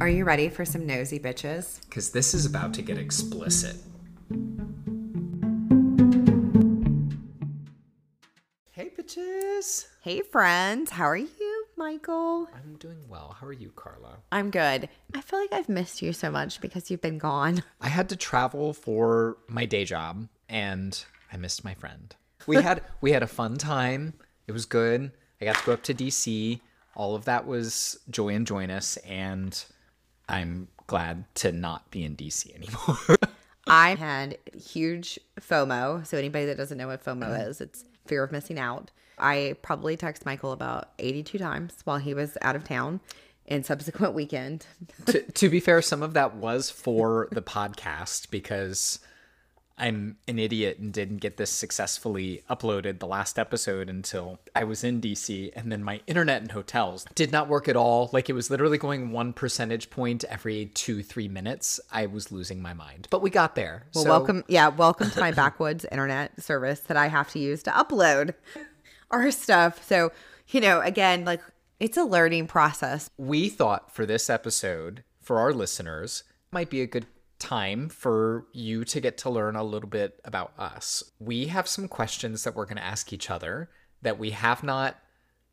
Are you ready for some nosy bitches? Because this is about to get explicit. Hey, bitches. Hey, friends. How are you, Michael? I'm doing well. How are you, Carla? I'm good. I feel like I've missed you so much because you've been gone. I had to travel for my day job and I missed my friend. We had we had a fun time. It was good. I got to go up to DC. All of that was joy and joyness and I'm glad to not be in DC anymore. I had huge FOMO. So, anybody that doesn't know what FOMO mm-hmm. is, it's fear of missing out. I probably texted Michael about 82 times while he was out of town in subsequent weekend. to, to be fair, some of that was for the podcast because I'm an idiot and didn't get this successfully uploaded the last episode until I was in DC and then my internet and hotels did not work at all. Like it was literally going one percentage point every two, three minutes. I was losing my mind. But we got there. Well, So- welcome. Yeah, welcome to my backwoods internet service that I have to use to upload our stuff. So, you know, again, like it's a learning process. we thought for this episode for our listeners might be a good time for you to get to learn a little bit about us. We have some questions that we're going to ask each other that we have not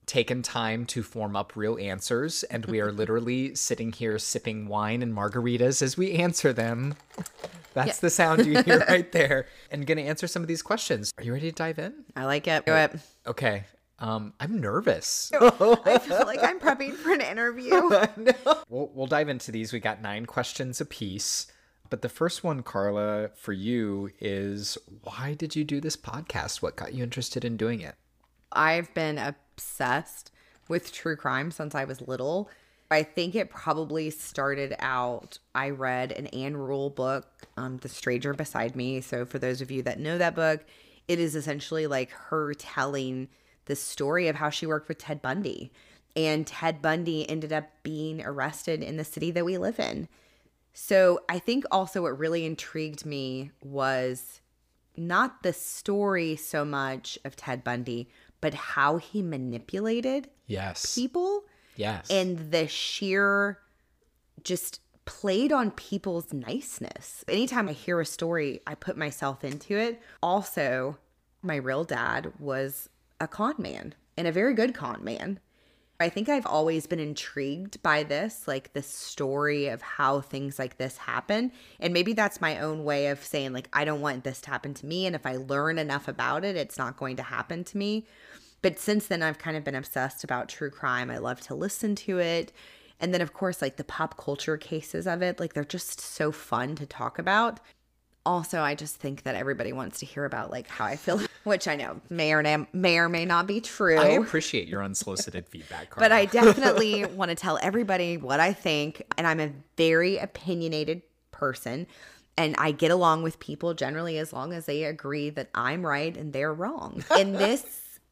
taken time to form up real answers and we are literally sitting here sipping wine and margaritas as we answer them. That's the sound you hear right there. And going to answer some of these questions. Are you ready to dive in? I like it. Do it. Okay. Um I'm nervous. I feel like I'm prepping for an interview. no. We'll, we'll dive into these. We got nine questions apiece. But the first one, Carla, for you is why did you do this podcast? What got you interested in doing it? I've been obsessed with true crime since I was little. I think it probably started out. I read an Ann Rule book, um, The Stranger Beside Me. So, for those of you that know that book, it is essentially like her telling the story of how she worked with Ted Bundy. And Ted Bundy ended up being arrested in the city that we live in. So, I think also what really intrigued me was not the story so much of Ted Bundy, but how he manipulated Yes. people yes. and the sheer just played on people's niceness. Anytime I hear a story, I put myself into it. Also, my real dad was a con man and a very good con man. I think I've always been intrigued by this, like the story of how things like this happen. And maybe that's my own way of saying, like, I don't want this to happen to me. And if I learn enough about it, it's not going to happen to me. But since then, I've kind of been obsessed about true crime. I love to listen to it. And then, of course, like the pop culture cases of it, like they're just so fun to talk about. Also, I just think that everybody wants to hear about like how I feel, which I know may or na- may or may not be true. I appreciate your unsolicited feedback, Carla. but I definitely want to tell everybody what I think. And I'm a very opinionated person. And I get along with people generally as long as they agree that I'm right and they're wrong. In this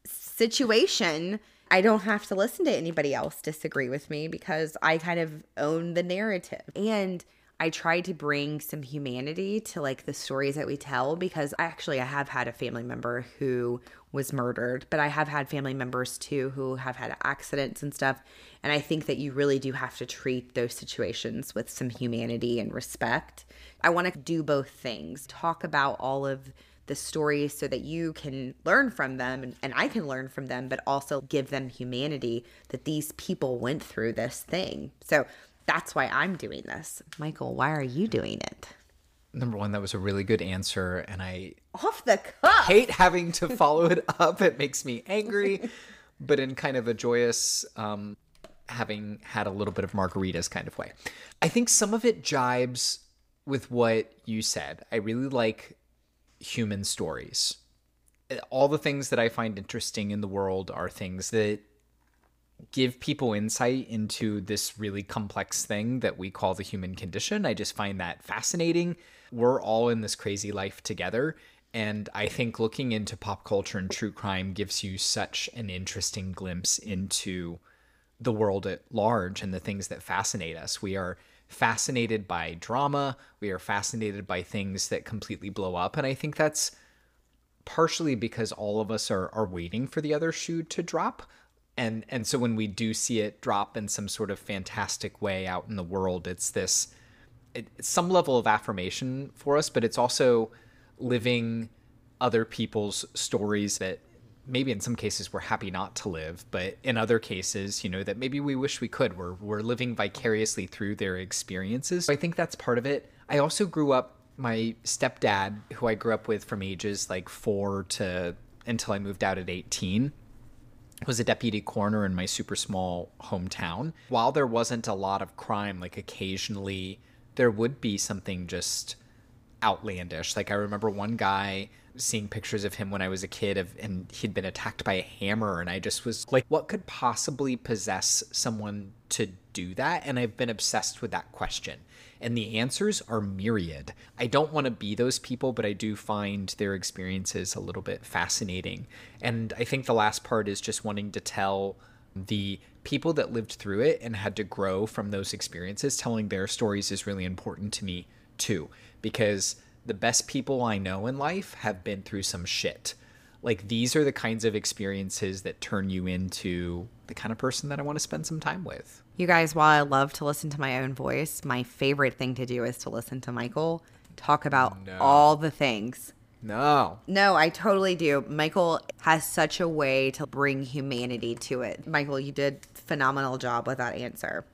situation, I don't have to listen to anybody else disagree with me because I kind of own the narrative. And I try to bring some humanity to like the stories that we tell because actually I have had a family member who was murdered, but I have had family members too who have had accidents and stuff. And I think that you really do have to treat those situations with some humanity and respect. I want to do both things, talk about all of the stories so that you can learn from them and, and I can learn from them, but also give them humanity that these people went through this thing. So that's why I'm doing this. Michael, why are you doing it? Number one, that was a really good answer, and I Off the cuff. hate having to follow it up. It makes me angry, but in kind of a joyous, um, having had a little bit of margaritas kind of way. I think some of it jibes with what you said. I really like human stories. All the things that I find interesting in the world are things that give people insight into this really complex thing that we call the human condition. I just find that fascinating. We're all in this crazy life together. And I think looking into pop culture and true crime gives you such an interesting glimpse into the world at large and the things that fascinate us. We are fascinated by drama, we are fascinated by things that completely blow up. And I think that's partially because all of us are, are waiting for the other shoe to drop. And and so when we do see it drop in some sort of fantastic way out in the world, it's this it, some level of affirmation for us, but it's also living other people's stories that maybe in some cases we're happy not to live, but in other cases, you know, that maybe we wish we could. We're we're living vicariously through their experiences. I think that's part of it. I also grew up my stepdad, who I grew up with from ages like 4 to until I moved out at 18, was a deputy coroner in my super small hometown. While there wasn't a lot of crime, like occasionally there would be something just outlandish. Like I remember one guy seeing pictures of him when I was a kid of, and he'd been attacked by a hammer and I just was like what could possibly possess someone to do that? And I've been obsessed with that question. And the answers are myriad. I don't want to be those people, but I do find their experiences a little bit fascinating. And I think the last part is just wanting to tell the people that lived through it and had to grow from those experiences, telling their stories is really important to me too, because the best people I know in life have been through some shit. Like these are the kinds of experiences that turn you into the kind of person that I want to spend some time with. You guys, while I love to listen to my own voice, my favorite thing to do is to listen to Michael talk about no. all the things. No. No, I totally do. Michael has such a way to bring humanity to it. Michael, you did phenomenal job with that answer.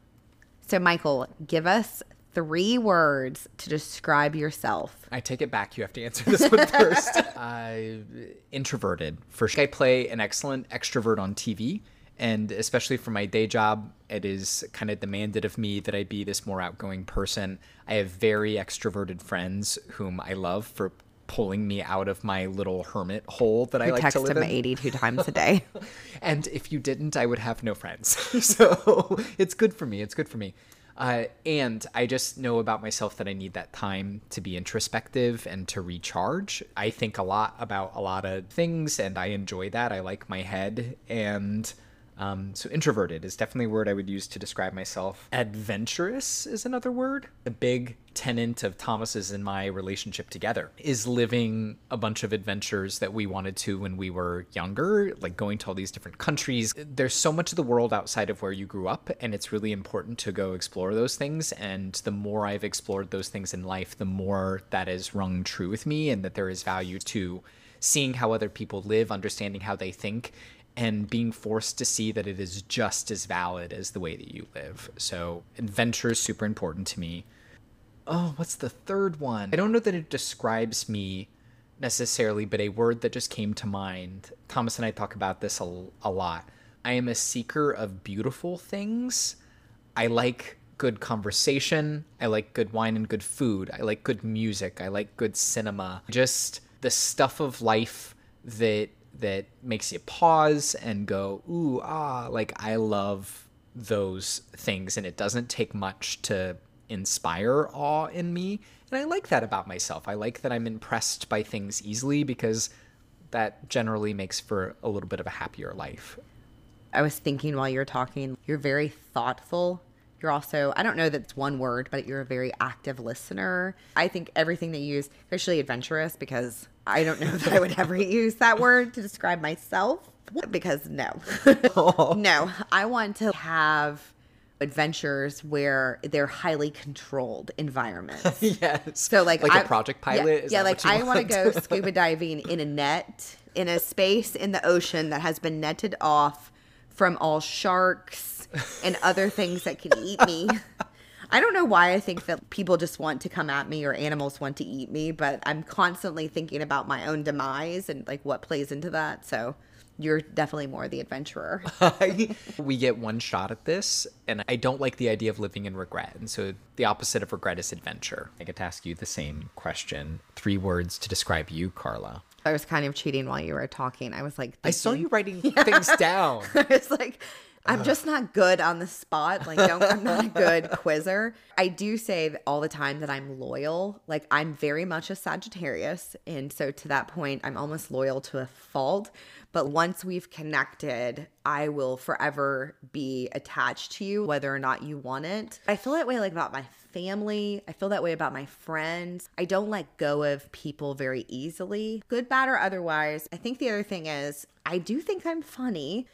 So, Michael, give us three words to describe yourself. I take it back. You have to answer this one first. I introverted. First, I play an excellent extrovert on TV, and especially for my day job, it is kind of demanded of me that I be this more outgoing person. I have very extroverted friends whom I love for pulling me out of my little hermit hole that I like text to live him in. 82 times a day. and if you didn't, I would have no friends. so it's good for me. It's good for me. Uh, and I just know about myself that I need that time to be introspective and to recharge. I think a lot about a lot of things and I enjoy that. I like my head. And um, so introverted is definitely a word I would use to describe myself. Adventurous is another word. A big tenant of Thomas's and my relationship together is living a bunch of adventures that we wanted to when we were younger, like going to all these different countries. There's so much of the world outside of where you grew up, and it's really important to go explore those things. And the more I've explored those things in life, the more that has rung true with me, and that there is value to seeing how other people live, understanding how they think, and being forced to see that it is just as valid as the way that you live. So, adventure is super important to me. Oh, what's the third one? I don't know that it describes me necessarily, but a word that just came to mind. Thomas and I talk about this a, a lot. I am a seeker of beautiful things. I like good conversation. I like good wine and good food. I like good music. I like good cinema. Just the stuff of life that that makes you pause and go, ooh, ah, like I love those things. And it doesn't take much to inspire awe in me. And I like that about myself. I like that I'm impressed by things easily because that generally makes for a little bit of a happier life. I was thinking while you're talking, you're very thoughtful. You're also, I don't know that it's one word, but you're a very active listener. I think everything that you use, especially adventurous, because I don't know that I would ever use that word to describe myself because no. no, I want to have adventures where they're highly controlled environments. yes. So like like I, a project pilot. Yeah, yeah like I want to go scuba diving in a net in a space in the ocean that has been netted off from all sharks and other things that can eat me. I don't know why I think that people just want to come at me or animals want to eat me, but I'm constantly thinking about my own demise and like what plays into that. So you're definitely more the adventurer. we get one shot at this, and I don't like the idea of living in regret. And so the opposite of regret is adventure. I get to ask you the same question. Three words to describe you, Carla. I was kind of cheating while you were talking. I was like, thinking, I saw you writing yeah. things down. I was like, I'm uh. just not good on the spot. Like, don't, I'm not a good quizzer. I do say all the time that I'm loyal. Like, I'm very much a Sagittarius. And so, to that point, I'm almost loyal to a fault. But once we've connected, I will forever be attached to you, whether or not you want it. I feel that way like about my family. I feel that way about my friends. I don't let go of people very easily, good, bad, or otherwise. I think the other thing is, I do think I'm funny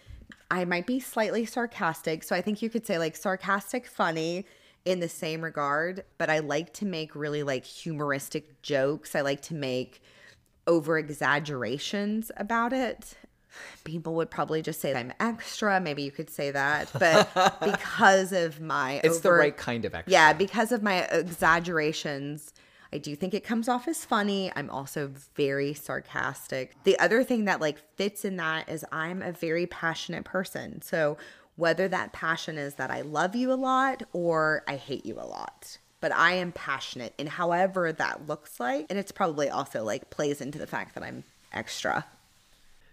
I might be slightly sarcastic. So I think you could say like sarcastic, funny in the same regard, but I like to make really like humoristic jokes. I like to make over exaggerations about it. People would probably just say I'm extra. Maybe you could say that, but because of my It's the right kind of extra. yeah, because of my exaggerations, I do think it comes off as funny. I'm also very sarcastic. The other thing that like fits in that is I'm a very passionate person. So whether that passion is that I love you a lot or I hate you a lot, but I am passionate in however that looks like. And it's probably also like plays into the fact that I'm extra.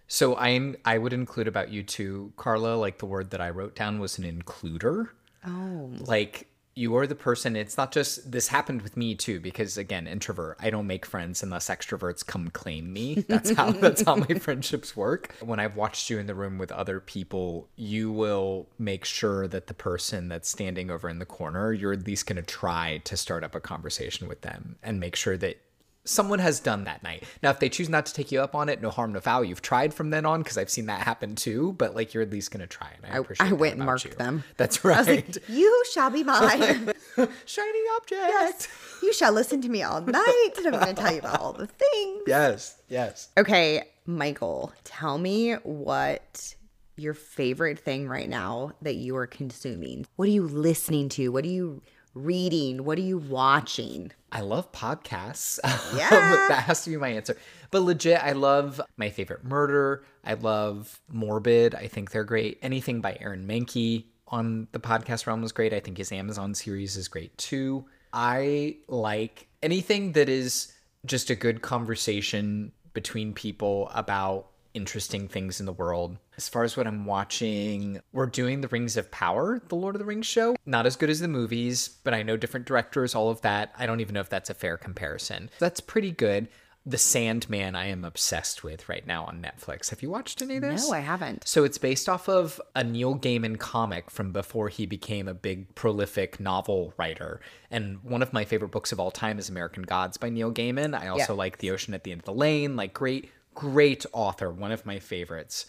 So I'm I would include about you too, Carla. Like the word that I wrote down was an includer. Oh. Like you are the person. It's not just this happened with me too, because again, introvert. I don't make friends unless extroverts come claim me. That's how that's how my friendships work. When I've watched you in the room with other people, you will make sure that the person that's standing over in the corner, you're at least going to try to start up a conversation with them and make sure that someone has done that night. Now, if they choose not to take you up on it, no harm, no foul. You've tried from then on because I've seen that happen too. But like, you're at least gonna try, and I appreciate. I went and marked you. them. That's I right. like, you shall be mine. Shiny object. yes. You shall listen to me all night. And I'm going to tell you about all the things. Yes. Yes. Okay, Michael, tell me what your favorite thing right now that you are consuming. What are you listening to? What are you reading? What are you watching? I love podcasts. Yeah. that has to be my answer. But legit, I love my favorite murder. I love Morbid. I think they're great. Anything by Aaron Mahnke on the podcast realm is great. I think his Amazon series is great too. I like anything that is just a good conversation between people about interesting things in the world. As far as what I'm watching, we're doing The Rings of Power, the Lord of the Rings show. Not as good as the movies, but I know different directors, all of that. I don't even know if that's a fair comparison. That's pretty good. The Sandman, I am obsessed with right now on Netflix. Have you watched any of this? No, I haven't. So it's based off of a Neil Gaiman comic from before he became a big prolific novel writer. And one of my favorite books of all time is American Gods by Neil Gaiman. I also Yeah. like The Ocean at the End of the Lane, like great great author, one of my favorites.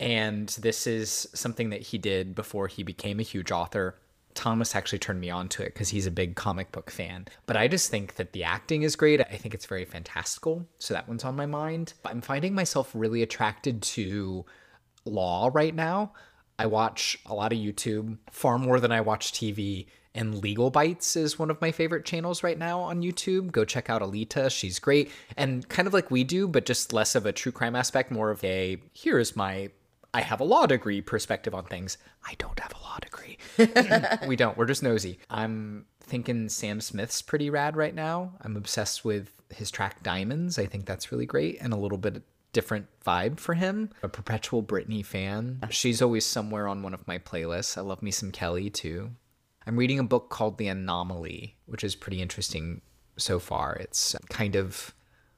And this is something that he did before he became a huge author. Thomas actually turned me on to it because he's a big comic book fan. But I just think that the acting is great. I think it's very fantastical. So that one's on my mind. I'm finding myself really attracted to law right now. I watch a lot of YouTube, far more than I watch TV. And LegalBytes is one of my favorite channels right now on YouTube. Go check out Alita. She's great. And kind of like we do, but just less of a true crime aspect, more of a here's my I have a law degree perspective on things. I don't have a law degree. we don't. We're just nosy. I'm thinking Sam Smith's pretty rad right now. I'm obsessed with his track Diamonds. I think that's really great and a little bit different vibe for him. A perpetual Britney fan. She's always somewhere on one of my playlists. I love me some Kelly too. I'm reading a book called The Anomaly, which is pretty interesting so far. It's kind of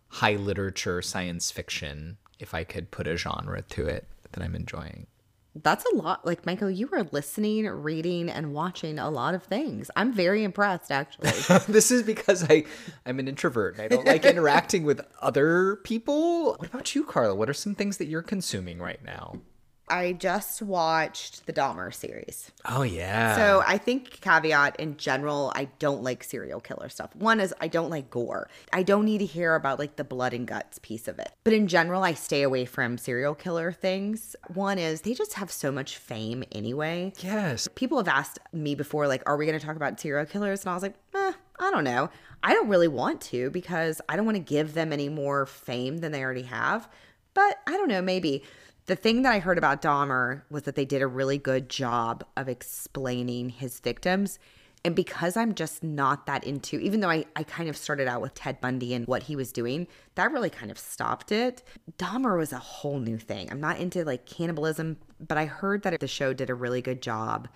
high literature science fiction, if I could put a genre to it that I'm enjoying. That's a lot. Like, Michael, you are listening, reading, and watching a lot of things. I'm very impressed, actually. this is because I I'm an introvert and I don't like interacting with other people. What about you, Carla? What are some things that you're consuming right now? I just watched the Dahmer series. Oh yeah. So I think caveat in general, I don't like serial killer stuff. One is I don't like gore. I don't need to hear about like the blood and guts piece of it. But in general, I stay away from serial killer things. One is they just have so much fame anyway. yes. People have asked me before, like, are we going to talk about serial killers? And I was like, eh, I don't know. I don't really want to because I don't want to give them any more fame than they already have. But I don't know, maybe. The thing that I heard about Dahmer was that they did a really good job of explaining his victims. And because I'm just not that into, even though I, I kind of started out with Ted Bundy and what he was doing, that really kind of stopped it. Dahmer was a whole new thing. I'm not into like cannibalism, but I heard that the show did a really good job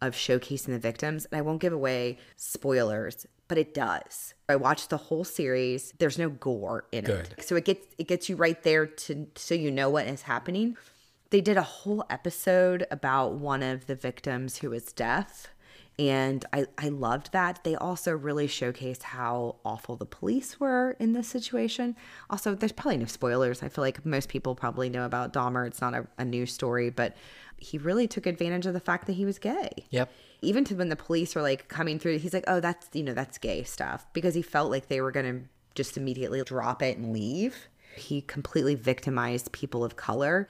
of showcasing the victims. And I won't give away spoilers, but it does. I watched the whole series. There's no gore in Good. it. So it gets it gets you right there to so you know what is happening. They did a whole episode about one of the victims who was deaf And I, I loved that. They also really showcased how awful the police were in this situation. Also, there's probably no spoilers. I feel like most people probably know about Dahmer. It's not a, a new story, but he really took advantage of the fact that he was gay. Yep. Even to when the police were like coming through, he's like, oh, that's, you know, that's gay stuff because he felt like they were going to just immediately drop it and leave. He completely victimized people of color.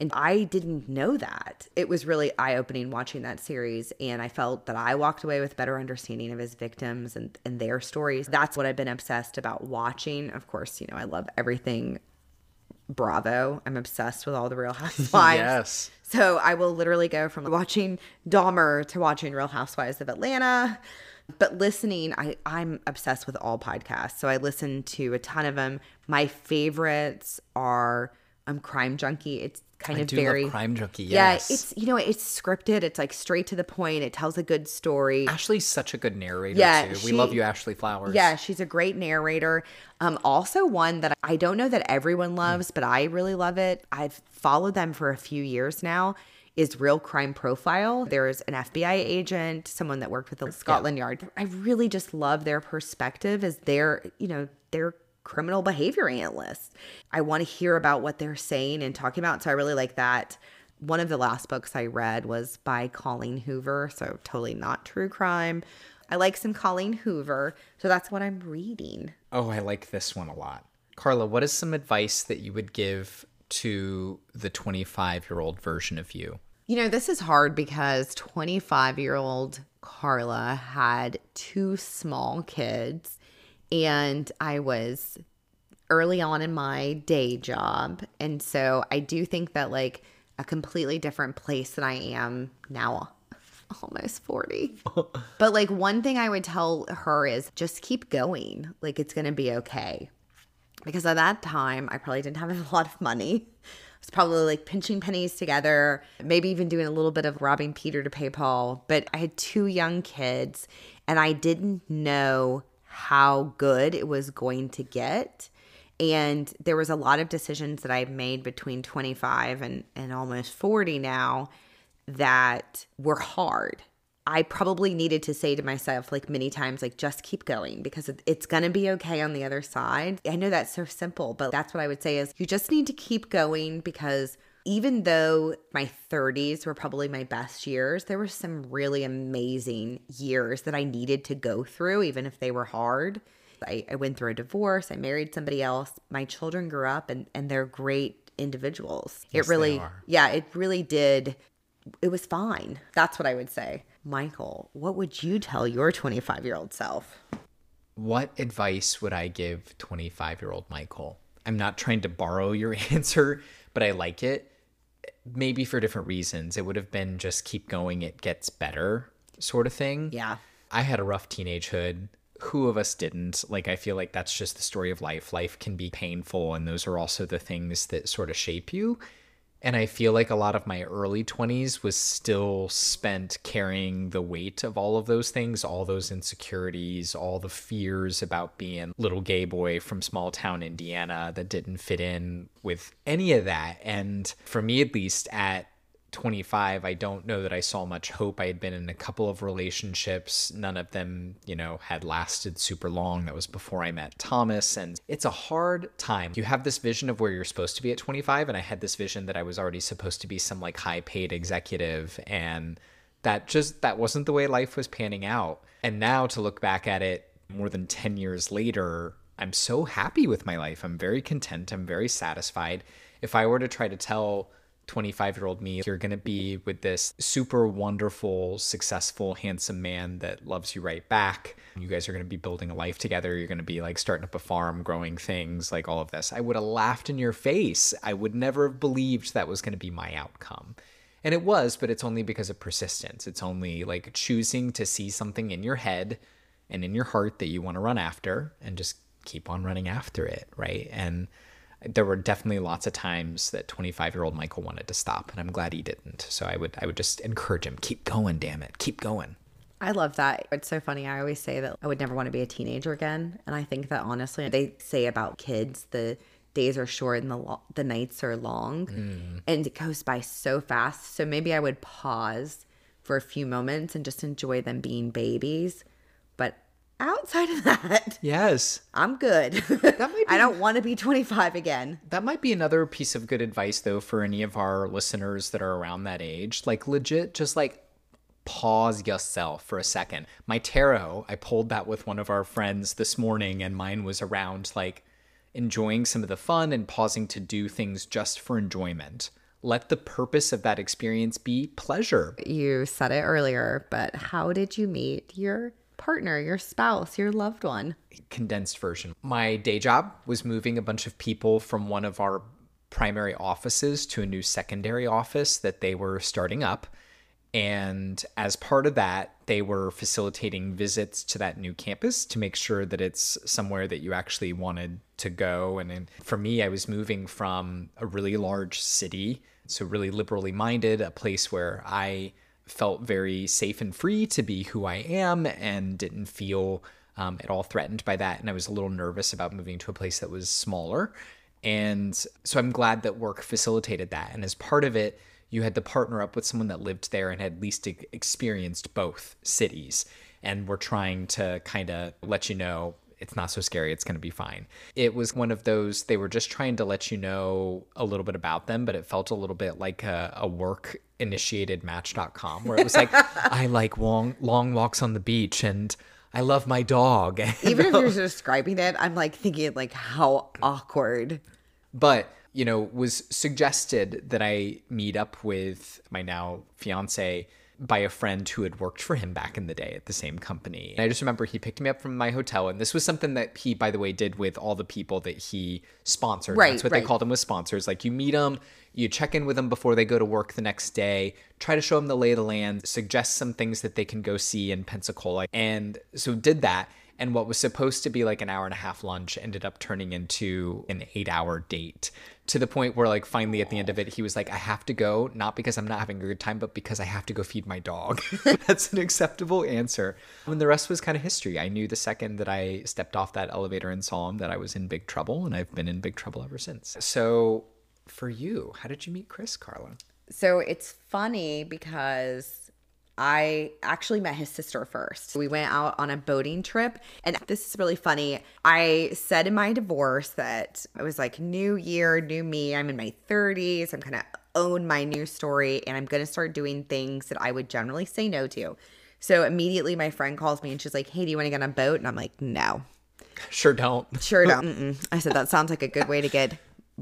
And I didn't know that. It was really eye opening watching that series. And I felt that I walked away with better understanding of his victims and, and their stories. That's what I've been obsessed about watching. Of course, you know, I love everything Bravo. I'm obsessed with all the Real Housewives. yes. So I will literally go from watching Dahmer to watching Real Housewives of Atlanta. But listening, I, I'm obsessed with all podcasts. So I listen to a ton of them. My favorites are um, Crime Junkie. It's kind I of do very Crime Junkie. yeah. It's you know it's scripted. It's like straight to the point. It tells a good story. Ashley's such a good narrator Yeah, too. she- we love you, Ashley Flowers. Yeah, she's a great narrator. Um, also one that I don't know that everyone loves, but I really love it. I've followed them for a few years now. Is Real Crime Profile. There's an FBI agent, someone that worked with the Scotland Yard. I really just love their perspective as their, you know, their criminal behavior analysts. I want to hear about what they're saying and talking about. So I really like that. One of the last books I read was by Colleen Hoover, so totally not true crime. I like some Colleen Hoover, so that's what I'm reading. Oh, I like this one a lot. Carla, what is some advice that you would give to the 25 year old version of you? You know, this is hard because 25 year old Carla had two small kids, and I was early on in my day job. And so I do think that, like, a completely different place than I am now, almost 40. but, like, one thing I would tell her is just keep going. Like, it's going to be okay. Because at that time, I probably didn't have a lot of money. I was probably like pinching pennies together, maybe even doing a little bit of robbing Peter to pay Paul. But I had two young kids, and I didn't know how good it was going to get. And there was a lot of decisions that I made between 25 and, and almost 40 now that were hard. I probably needed to say to myself, like many times, like, just keep going because it's going to be okay on the other side. I know that's so simple, but that's what I would say is you just need to keep going because even though my 30s were probably my best years, there were some really amazing years that I needed to go through, even if they were hard. I, I went through a divorce, I married somebody else, my children grew up, and, and they're great individuals. Yes, it really, yeah, it really did it was fine. That's what I would say. Michael, what would you tell your 25 year old self? What advice would I give 25 year old Michael? I'm not trying to borrow your answer, but I like it. Maybe for different reasons. It would have been just keep going, it gets better sort of thing. Yeah. I had a rough teenagehood. Who of us didn't? Like, I feel like that's just the story of life. Life can be painful, and those are also the things that sort of shape you. And I feel like a lot of my early 20s was still spent carrying the weight of all of those things, all those insecurities, all the fears about being little gay boy from small town Indiana that didn't fit in with any of that. And for me, at least, at 25, I don't know that I saw much hope. I had been in a couple of relationships. None of them, you know, had lasted super long. That was before I met Thomas. And it's a hard time. You have this vision of where you're supposed to be at 25. And I had this vision that I was already supposed to be some like high paid executive. And that just, that wasn't the way life was panning out. And now to look back at it more than 10 years later, I'm so happy with my life. I'm very content. I'm very satisfied. If I were to try to tell 25 year old me, you're going to be with this super wonderful, successful, handsome man that loves you right back. You guys are going to be building a life together. You're going to be like starting up a farm, growing things, like all of this. I would have laughed in your face. I would never have believed that was going to be my outcome. And it was, but it's only because of persistence. It's only like choosing to see something in your head and in your heart that you want to run after and just keep on running after it, right? And there were definitely lots of times that 25 year old Michael wanted to stop, and I'm glad he didn't. So I would I would just encourage him, keep going, damn it, keep going. I love that. It's so funny. I always say that I would never want to be a teenager again. And I think that honestly, they say about kids, the days are short and the lo- the nights are long, mm. and it goes by so fast. So maybe I would pause for a few moments and just enjoy them being babies. Outside of that, Yes. I'm good. might I don't want to be 25 again. That might be another piece of good advice, though, for any of our listeners that are around that age. Like, legit, just like pause yourself for a second. My tarot, I pulled that with one of our friends this morning, and mine was around like enjoying some of the fun and pausing to do things just for enjoyment. Let the purpose of that experience be pleasure. You said it earlier, but how did you meet your partner, your spouse, your loved one? condensed version. My day job was moving a bunch of people from one of our primary offices to a new secondary office that they were starting up. And as part of that, they were facilitating visits to that new campus to make sure that it's somewhere that you actually wanted to go. And for me, I was moving from a really large city, so really liberally minded, a place where I felt very safe and free to be who I am and didn't feel um, at all threatened by that. And I was a little nervous about moving to a place that was smaller. And so I'm glad that work facilitated that. And as part of it, you had to partner up with someone that lived there and had at least experienced both cities. And we're trying to kind of let you know it's not so scary. It's going to be fine. It was one of those, they were just trying to let you know a little bit about them, but it felt a little bit like a, a work initiated match.com where it was like, I like long, long walks on the beach and I love my dog. Even if you're describing it, I'm like thinking like how awkward. but you know was suggested that i meet up with my now fiance by a friend who had worked for him back in the day at the same company. And i just remember he picked me up from my hotel and this was something that he by the way did with all the people that he sponsored. Right, that's what right. they called them with sponsors. Like you meet them you check in with them before they go to work the next day try to show them the lay of the land suggest some things that they can go see in pensacola. And so did that and what was supposed to be like an hour and a half lunch ended up turning into an eight hour date to the point where like finally at the end of it he was like i have to go not because i'm not having a good time but because i have to go feed my dog. That's an acceptable answer. When the rest was kind of history. I knew the second that i stepped off that elevator and saw him that i was in big trouble and i've been in big trouble ever since. So for you how did you meet chris carla? So it's funny because I actually met his sister first. We went out on a boating trip, and this is really funny. I said in my divorce that it was like new year, new me. I'm in my 30s. I'm kind of own my new story, and I'm going to start doing things that I would generally say no to. So immediately, my friend calls me and she's like, "Hey, do you want to get on a boat?" And I'm like, "No, sure don't sure don't." Mm-mm. I said that sounds like a good way to get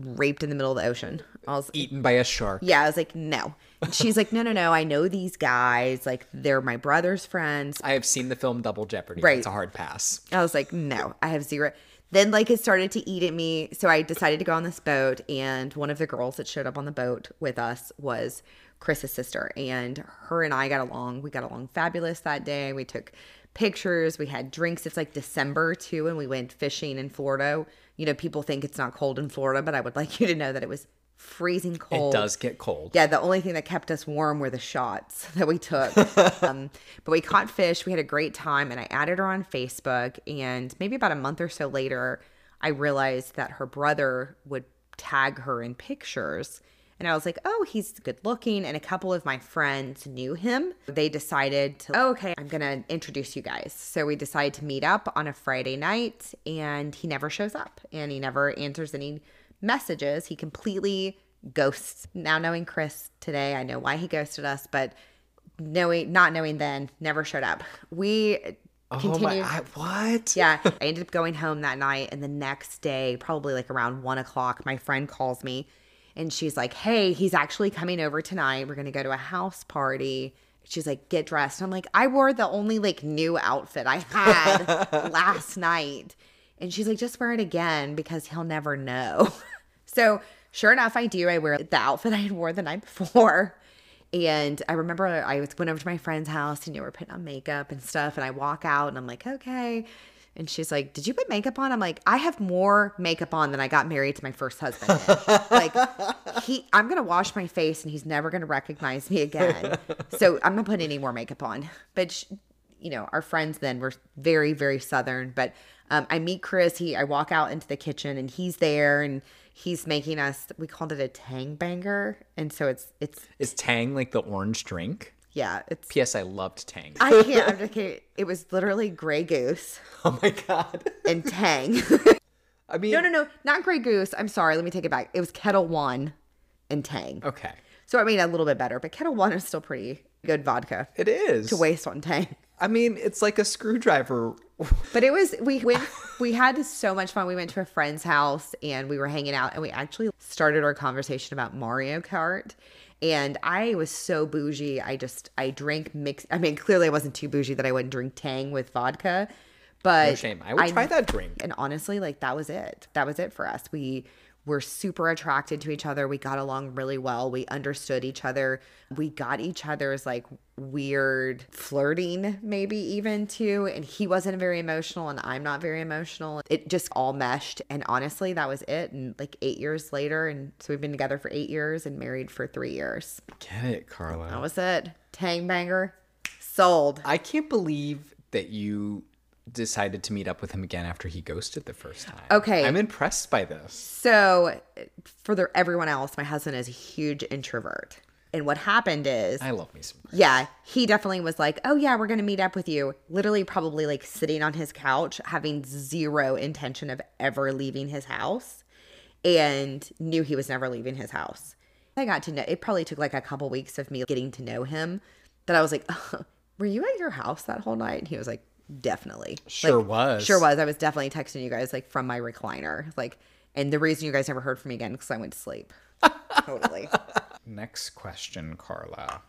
raped in the middle of the ocean. I was eaten by a shark yeah, I was like, no. And she's like, no, no, no. I know these guys. Like, they're my brother's friends. i have seen the film double jeopardy Right. it's a hard pass I was like, no, I have zero. Then, like, it started to eat at me. So I decided to go on this boat. And one of the girls that showed up on the boat with us was Chris's sister. And her and I got along. We got along fabulous that day. We took pictures. We had drinks. It's like December, too. And we went fishing in Florida. You know, people think it's not cold in Florida, but I would like you to know that it was freezing cold. it does get cold Yeah, the only thing that kept us warm were the shots that we took. um, but we caught fish. We had a great time, and I added her on Facebook. And maybe about a month or so later, I realized that her brother would tag her in pictures. And I was like, oh, he's good looking. And a couple of my friends knew him. They decided to, oh, okay, I'm going to introduce you guys. So we decided to meet up on a Friday night, and he never shows up and he never answers any messages. He completely ghosts. Now knowing Chris today, I know why he ghosted us, but knowing not knowing then, never showed up. We oh continued. my I, what yeah, I ended up going home that night, and the next day, probably like around one o'clock, my friend calls me, and she's like, "Hey, he's actually coming over tonight. We're gonna go to a house party." She's like, "Get dressed." I'm like, "I wore the only like new outfit I had last night," and she's like, "Just wear it again because he'll never know." so sure enough, I do. I wear the outfit I had wore the night before. And I remember I went over to my friend's house and you know, we're putting on makeup and stuff. And I walk out and I'm like, okay. And she's like, Did you put makeup on? I'm like, I have more makeup on than I got married to my first husband. in." like he I'm gonna wash my face and he's never gonna recognize me again. So I'm not putting any more makeup on. But sh- you know, our friends then were very, very southern. But um, I meet Chris. He I walk out into the kitchen and he's there and he's making us we called it a tang banger. And so it's it's Is Tang like the orange drink? Yeah, it's. P.S. I loved Tang. I can't. I'm just kidding. It was literally Grey Goose oh my god. and Tang. I mean, no, no, no, not Grey Goose. I'm sorry. Let me take it back. It was Ketel One and Tang. Okay, So I mean, a little bit better, but Ketel One is still pretty good vodka it is. to waste on Tang. I mean, it's like a screwdriver. But it was we went we had so much fun. We went to a friend's house and we were hanging out and we actually started our conversation about Mario Kart. And I was so bougie. I just I drank mix I mean clearly I wasn't too bougie that I wouldn't drink Tang with vodka. But No shame. I would try that drink. and honestly, like that was it. That was it for us. We were super attracted to each other. We got along really well. We understood each other. We got each other's like weird flirting, maybe even too. And he wasn't very emotional, and I'm not very emotional. It just all meshed. And honestly, that was it. And like eight years later, and so we've been together for eight years and married for three years. Get it, Carla. That was it. Tang banger, sold. I can't believe that you decided to meet up with him again after he ghosted the first time. Okay. I'm impressed by this. So, for the, everyone else, my husband is a huge introvert. And what happened is, I love me some. yeah, he definitely was like, oh, yeah, we're going to meet up with you. Literally, probably like sitting on his couch, having zero intention of ever leaving his house, and knew he was never leaving his house. I got to know it, probably took like a couple weeks of me getting to know him that I was like, were you at your house that whole night? And he was like, definitely. Sure Like, was. Sure was. I was definitely texting you guys like from my recliner. Like, and the reason you guys never heard from me again because I went to sleep. totally. Next question, Carla.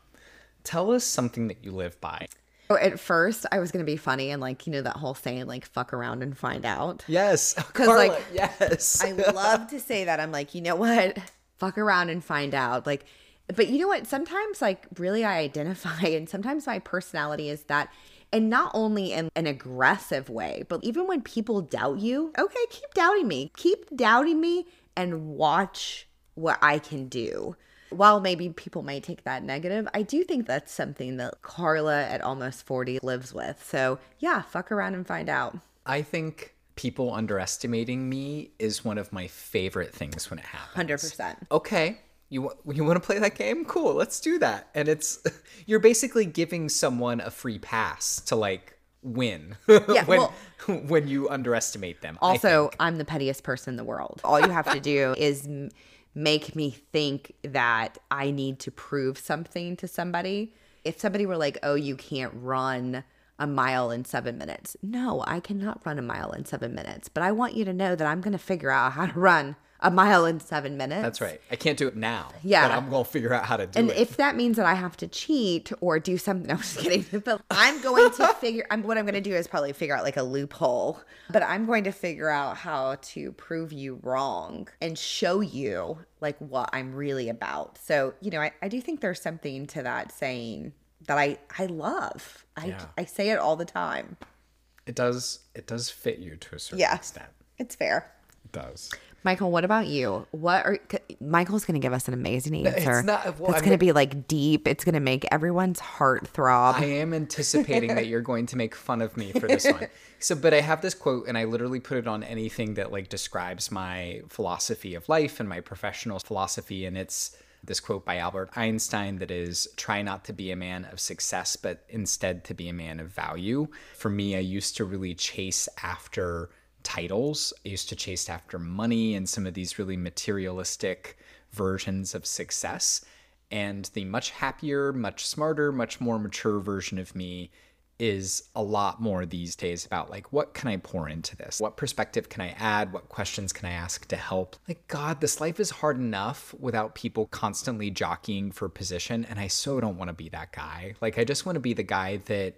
Tell us something that you live by. So at first, I was gonna be funny and like you know that whole saying like "fuck around and find out." Yes, because like, yes. I love to say that. I'm like, you know what? Fuck around and find out. Like, but you know what? Sometimes, like, really, I identify, and sometimes my personality is that. And not only in an aggressive way, but even when people doubt you, okay, keep doubting me. Keep doubting me and watch what I can do. While maybe people might take that negative, I do think that's something that Carla at almost 40 lives with. So, yeah, fuck around and find out. I think people underestimating me is one of my favorite things when it happens. 100%. Okay, you wa- you want to play that game? Cool, let's do that. And it's you're basically giving someone a free pass to like win Yeah, when well- when you underestimate them. Also. I'm the pettiest person in the world. All you have to do is m- make me think that I need to prove something to somebody. If somebody were like, oh, you can't run a mile in seven minutes. No, I cannot run a mile in seven minutes. But I want you to know that I'm going to figure out how to run a mile in seven minutes. that's right. I can't do it now. Yeah. but I'm gonna figure out how to do And it. And if that means that I have to cheat or do something, I'm just kidding. But I'm going to figure. I'm what I'm going to do is probably figure out like a loophole. But I'm going to figure out how to prove you wrong and show you like what I'm really about. So you know, I, I do think there's something to that saying that I I love. I Yeah. I say it all the time. it does it does fit you to a certain Yeah. extent. It's fair. It does. Michael, what about you? What are Michael's going to give us an amazing answer. not- well, That's going to be like deep. It's going to make everyone's heart throb. I am anticipating that you're going to make fun of me for this one. So, but I have this quote, and I literally put it on anything that like describes my philosophy of life and my professional philosophy. And it's this quote by Albert Einstein that is try not to be a man of success, but instead to be a man of value. For me, I used to really chase after titles. I used to chase after money and some of these really materialistic versions of success. And the much happier, much smarter, much more mature version of me is a lot more these days about like what can I pour into this? What perspective can I add? What questions can I ask to help? Like god, this life is hard enough without people constantly jockeying for position and I so don't want to be that guy. Like I just want to be the guy that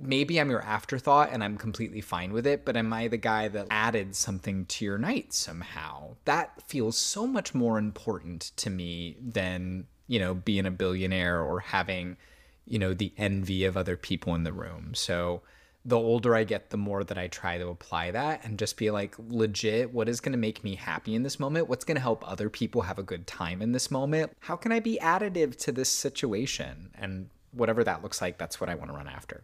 maybe I'm your afterthought and I'm completely fine with it, but am I the guy that added something to your night somehow? That feels so much more important to me than, you know, being a billionaire or having, you know, the envy of other people in the room. So the older I get, the more that I try to apply that and just be like, legit, what is going to make me happy in this moment? What's going to help other people have a good time in this moment? How can I be additive to this situation? And whatever that looks like, that's what I want to run after.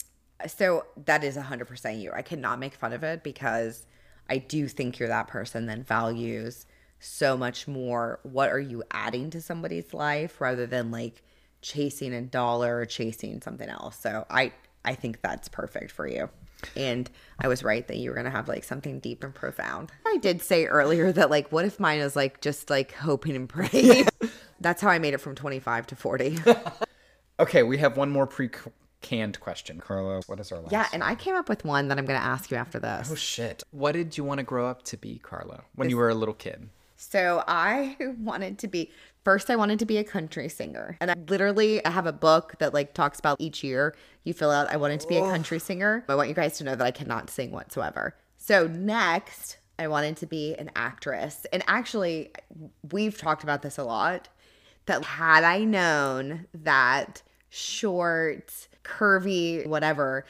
So that is 100% you. I cannot make fun of it because I do think you're that person that values so much more what are you adding to somebody's life rather than like chasing a dollar or chasing something else. So I I think that's perfect for you. And I was right that you were gonna have like something deep and profound. I did say earlier that like what if mine is like just like hoping and praying. that's how I made it from 25 to 40. Okay, we have one more pre canned question. Carla, what is our last? yeah, and I came up with one that I'm gonna ask you after this. Oh shit. What did you want to grow up to be, Carla, when you were a little kid? So I wanted to be first I wanted to be a country singer. And I literally I have a book that like talks about each year you fill out I wanted to be a country singer. I want you guys to know that I cannot sing whatsoever. So next I wanted to be an actress. And actually we've talked about this a lot that had I known that short, curvy, whatever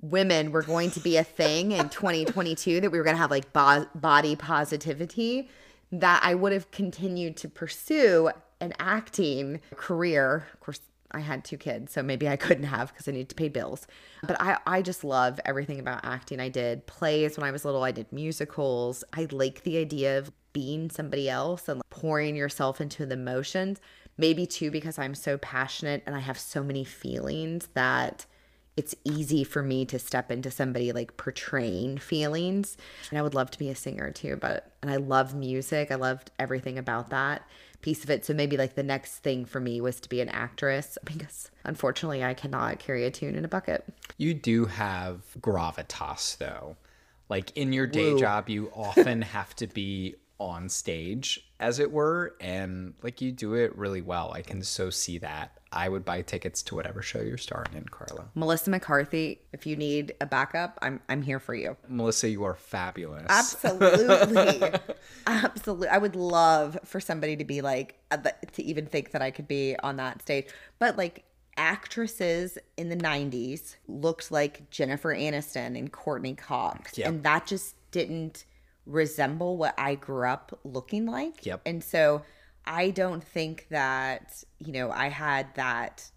women were going to be a thing in 2022 that we were going to have like bo- body positivity that I would have continued to pursue an acting career. Of course, I had two kids, so maybe I couldn't have because I needed to pay bills. But I, I just love everything about acting. I did plays when I was little, I did musicals. I like the idea of being somebody else and pouring yourself into the emotions. Maybe too, because I'm so passionate and I have so many feelings that it's easy for me to step into somebody like portraying feelings. And I would love to be a singer too, but and I love music. I loved everything about that piece of it. So maybe like the next thing for me was to be an actress because unfortunately I cannot carry a tune in a bucket. You do have gravitas, though. Like in your day Woo. job, you often have to be on stage, as it were, and like you do it really well. I can so see that. I would buy tickets to whatever show you're starring in, Carla. Melissa McCarthy, if you need a backup, I'm I'm here for you. Melissa, you are fabulous. Absolutely. Absolutely. I would love for somebody to be like, uh, to even think that I could be on that stage. But like actresses in the 90s looked like Jennifer Aniston and Courteney Cox. Yep. And that just didn't resemble what I grew up looking like. Yep. And so I don't think that, you know, I had that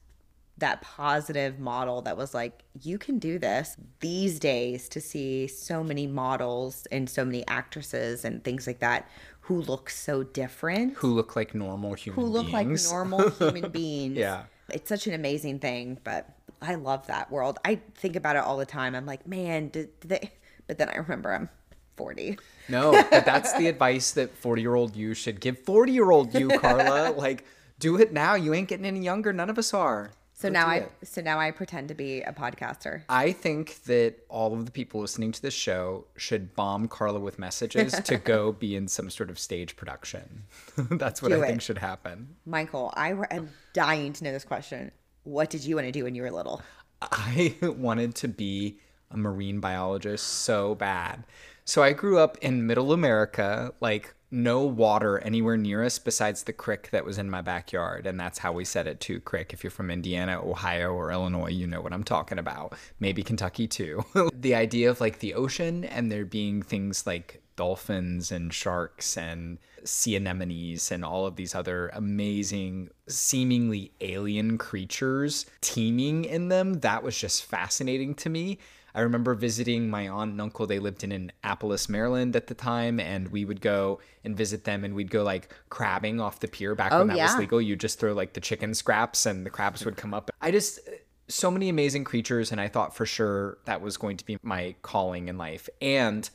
that positive model that was like you can do this these days to see so many models and so many actresses and things like that who look so different who look like normal human who look like normal human beings Yeah. it's such an amazing thing but i love that world i think about it all the time i'm like man did, did they but then i remember i'm 40 No, but that's the advice that 40 year old you should give 40 year old you, Carla. like, do it now. You ain't getting any younger. None of us are. so Go now i it. so now i pretend to be a podcaster I think that all of the people listening to this show should bomb Carla with messages to go be in some sort of stage production. That's what Do I think should happen. michael i am dying to know this question what did you want to do when you were little I wanted to be a marine biologist so bad. So I grew up in middle America, like no water anywhere near us besides the creek that was in my backyard. And that's how we said it too creek. If you're from Indiana, Ohio, or Illinois, you know what I'm talking about. Maybe Kentucky too. the idea of like the ocean and there being things like dolphins and sharks and sea anemones and all of these other amazing, seemingly alien creatures teeming in them. That was just fascinating to me. I remember visiting my aunt and uncle. They lived in Annapolis, Maryland at the time, and we would go and visit them and we'd go like crabbing off the pier back oh, when that was legal. You just throw like the chicken scraps and the crabs would come up. I just so many amazing creatures and I thought for sure that was going to be my calling in life. And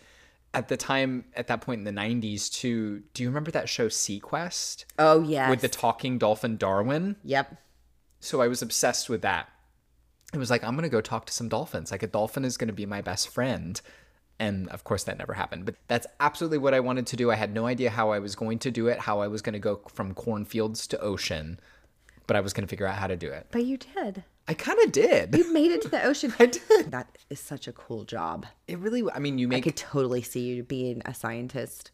at the time at that point in the 90s too, do you remember that show SeaQuest oh yeah. with the talking dolphin Darwin? yep So I was obsessed with that. It was like I'm going to go talk to some dolphins. Like a dolphin is going to be my best friend. And of course that never happened. But that's absolutely what I wanted to do. I had no idea how I was going to do it, how I was going to go from cornfields to ocean, but I was going to figure out how to do it. but you did I kind of did. You made it to the ocean. I did. That is such a cool job. It really, I mean, you made I could totally see you being a scientist.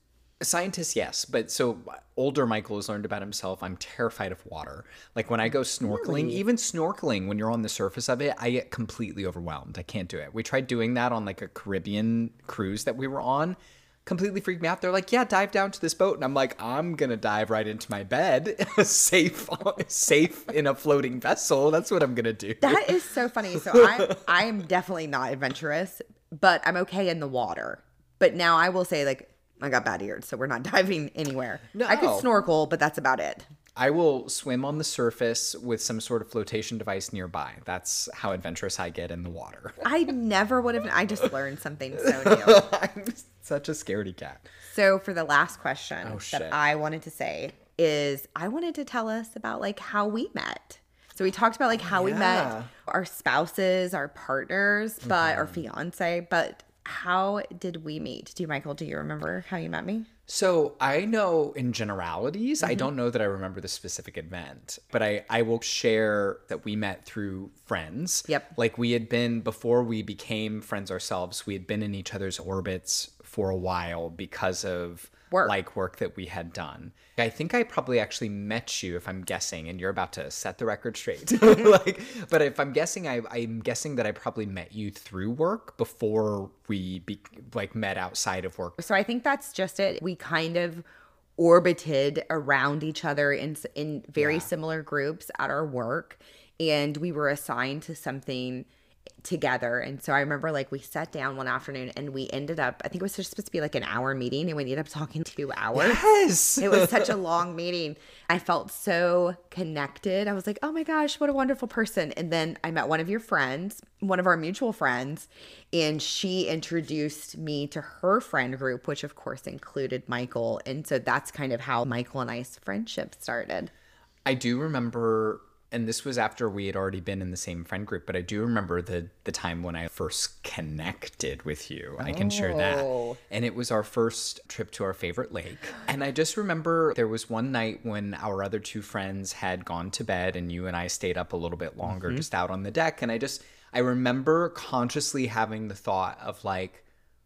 Scientists, yes, but so older Michael has learned about himself. I'm terrified of water. Like when I go snorkeling, even snorkeling, when you're on the surface of it, I get completely overwhelmed. I can't do it. We tried doing that on like a Caribbean cruise that we were on. Completely freaked me out. They're like, "Yeah, dive down to this boat," and I'm like, "I'm gonna dive right into my bed, safe, safe in a floating vessel. That's what I'm gonna do." That is so funny. So I I am definitely not adventurous, but I'm okay in the water. But now I will say like I got bad ears, so we're not diving anywhere. No. I could snorkel, but that's about it. I will swim on the surface with some sort of flotation device nearby. That's how adventurous I get in the water. I never would have. I just learned something so new. I'm such a scaredy cat. So for the last question Oh, that I wanted to say is I wanted to tell us about like how we met. So we talked about like how we met our spouses, our partners, but our mm-hmm. fiance, but how did we meet? Do you Michael, do you remember how you met me? So I know in generalities, I mm-hmm. don't know that I remember the specific event, but I, I will share that we met through friends. Yep. Like we had been, before we became friends ourselves, we had been in each other's orbits for a while because of Work. like work that we had done. I think I probably actually met you, if I'm guessing, and you're about to set the record straight. like, but if I'm guessing, I, I'm guessing that I probably met you through work before we be, like met outside of work. So I think that's just it. We kind of orbited around each other in in very similar groups at our work and we were assigned to something together and so i remember like we sat down one afternoon and we ended up i think it was just supposed to be like an hour meeting and we ended up talking two hours Yes. it was such a long meeting. I felt so connected. I was like, oh my gosh, what a wonderful person. And then I met one of your friends, one of our mutual friends, and she introduced me to her friend group, which of course included Michael. And so that's kind of how Michael and I's friendship started. I do remember, and this was after we had already been in the same friend group, but I do remember the the time when I first connected with you. I can share that. Oh. And it was our first trip to our favorite lake. And I just remember there was one night when our other two friends had gone to bed and you and I stayed up a little bit longer mm-hmm. just out on the deck. And I just, I remember consciously having the thought of like,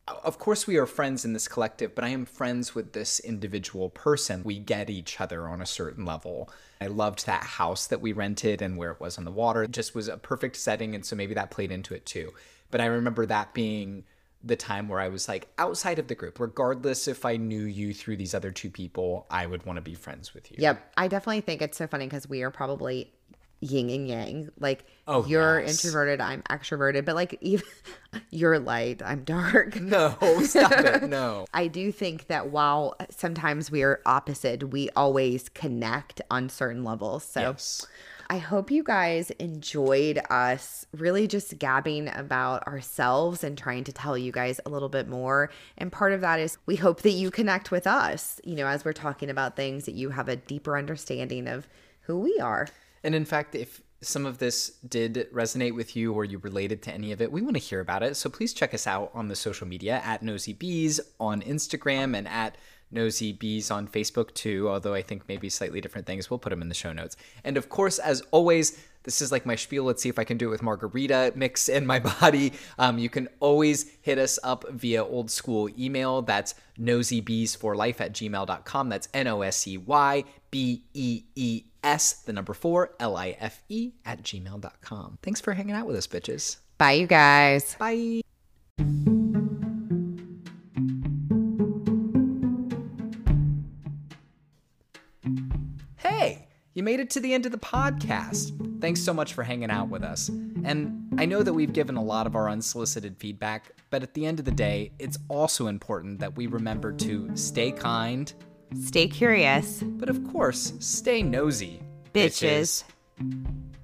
of course we are friends in this collective but i am friends with this individual person. We get each other on a certain level. I loved that house that we rented and where it was on the water. It just was a perfect setting and so maybe that played into it too. But i remember that being the time where i was like outside of the group. Regardless if i knew you through these other two people i would want to be friends with you. Yep. I definitely think it's so funny because we are probably yin and yang. Like Oh, you're yes. introverted, I'm extroverted, but like even you're light, I'm dark. no stop it no I do think that while sometimes we are opposite, we always connect on certain levels. So yes I hope you guys enjoyed us really just gabbing about ourselves and trying to tell you guys a little bit more. And part of that is we hope that you connect with us, you know, as we're talking about things, that you have a deeper understanding of who we are. And in fact, if some of this did resonate with you or you related to any of it, we want to hear about it. So please check us out on the social media at Nosy Bees on Instagram and at Nosy Bees on Facebook too, although I think maybe slightly different things. We'll put them in the show notes. And of course, as always, this is like my spiel. Let's see if I can do it with margarita mix in my body. Um, you can always hit us up via old school email. That's noseybeesforlife at gmail.com. That's N O S E Y B E E S, the number four, L I F E at gmail.com. Thanks for hanging out with us, bitches. Bye, you guys. Bye. Made it to the end of the podcast. Thanks so much for hanging out with us. And I know that we've given a lot of our unsolicited feedback, but at the end of the day, it's also important that we remember to stay kind, Stay curious, but of course, stay nosy. bitches. bitches.